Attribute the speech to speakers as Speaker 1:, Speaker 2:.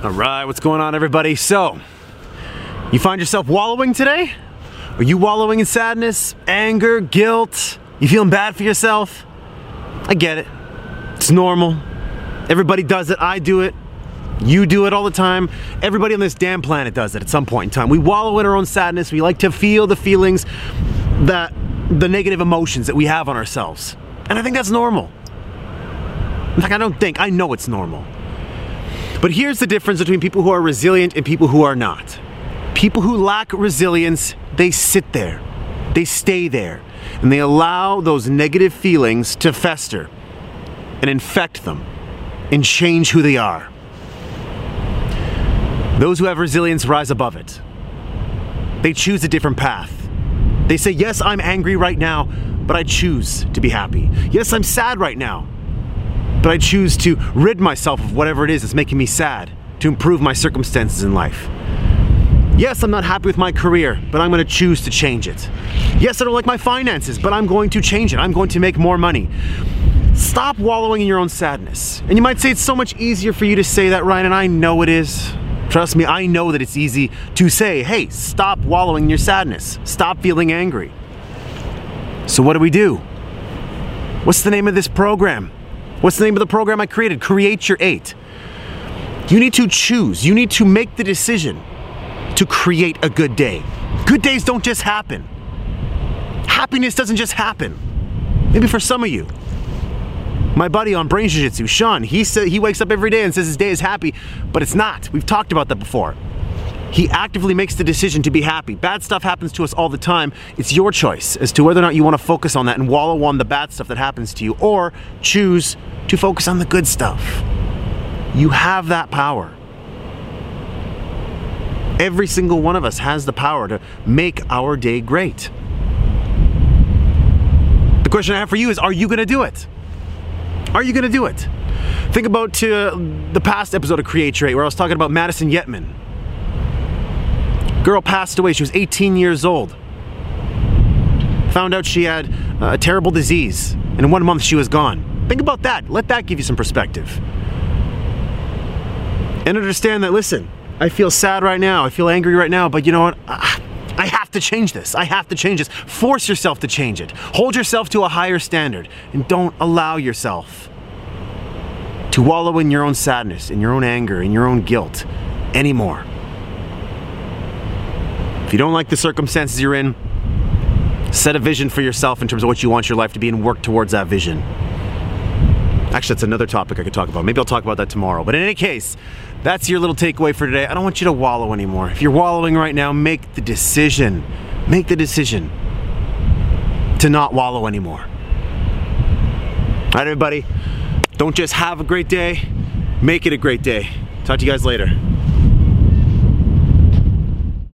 Speaker 1: All right, what's going on, everybody? So, you find yourself wallowing today? Are you wallowing in sadness, anger, guilt? You feeling bad for yourself? I get it. It's normal. Everybody does it. I do it. You do it all the time. Everybody on this damn planet does it at some point in time. We wallow in our own sadness. We like to feel the feelings that the negative emotions that we have on ourselves. And I think that's normal. Fact, I don't think, I know it's normal. But here's the difference between people who are resilient and people who are not. People who lack resilience, they sit there, they stay there, and they allow those negative feelings to fester and infect them and change who they are. Those who have resilience rise above it. They choose a different path. They say, Yes, I'm angry right now, but I choose to be happy. Yes, I'm sad right now, but I choose to rid myself of whatever it is that's making me sad to improve my circumstances in life. Yes, I'm not happy with my career, but I'm going to choose to change it. Yes, I don't like my finances, but I'm going to change it. I'm going to make more money. Stop wallowing in your own sadness. And you might say it's so much easier for you to say that, Ryan, and I know it is. Trust me, I know that it's easy to say, hey, stop wallowing in your sadness. Stop feeling angry. So, what do we do? What's the name of this program? What's the name of the program I created? Create Your Eight. You need to choose, you need to make the decision to create a good day. Good days don't just happen. Happiness doesn't just happen. Maybe for some of you. My buddy on Brain Jiu Jitsu, Sean, he said he wakes up every day and says his day is happy, but it's not. We've talked about that before. He actively makes the decision to be happy. Bad stuff happens to us all the time. It's your choice as to whether or not you want to focus on that and wallow on the bad stuff that happens to you, or choose to focus on the good stuff. You have that power. Every single one of us has the power to make our day great. The question I have for you is Are you going to do it? Are you going to do it? Think about uh, the past episode of Create Your where I was talking about Madison Yetman. Girl passed away. She was 18 years old. Found out she had uh, a terrible disease, and in one month she was gone. Think about that. Let that give you some perspective. And understand that, listen, I feel sad right now. I feel angry right now, but you know what? I have to change this. I have to change this. Force yourself to change it. Hold yourself to a higher standard and don't allow yourself to wallow in your own sadness, in your own anger, in your own guilt anymore. If you don't like the circumstances you're in, set a vision for yourself in terms of what you want your life to be and work towards that vision. Actually, that's another topic I could talk about. Maybe I'll talk about that tomorrow. But in any case, that's your little takeaway for today. I don't want you to wallow anymore. If you're wallowing right now, make the decision. Make the decision to not wallow anymore. All right, everybody. Don't just have a great day, make it a great day. Talk to you guys later.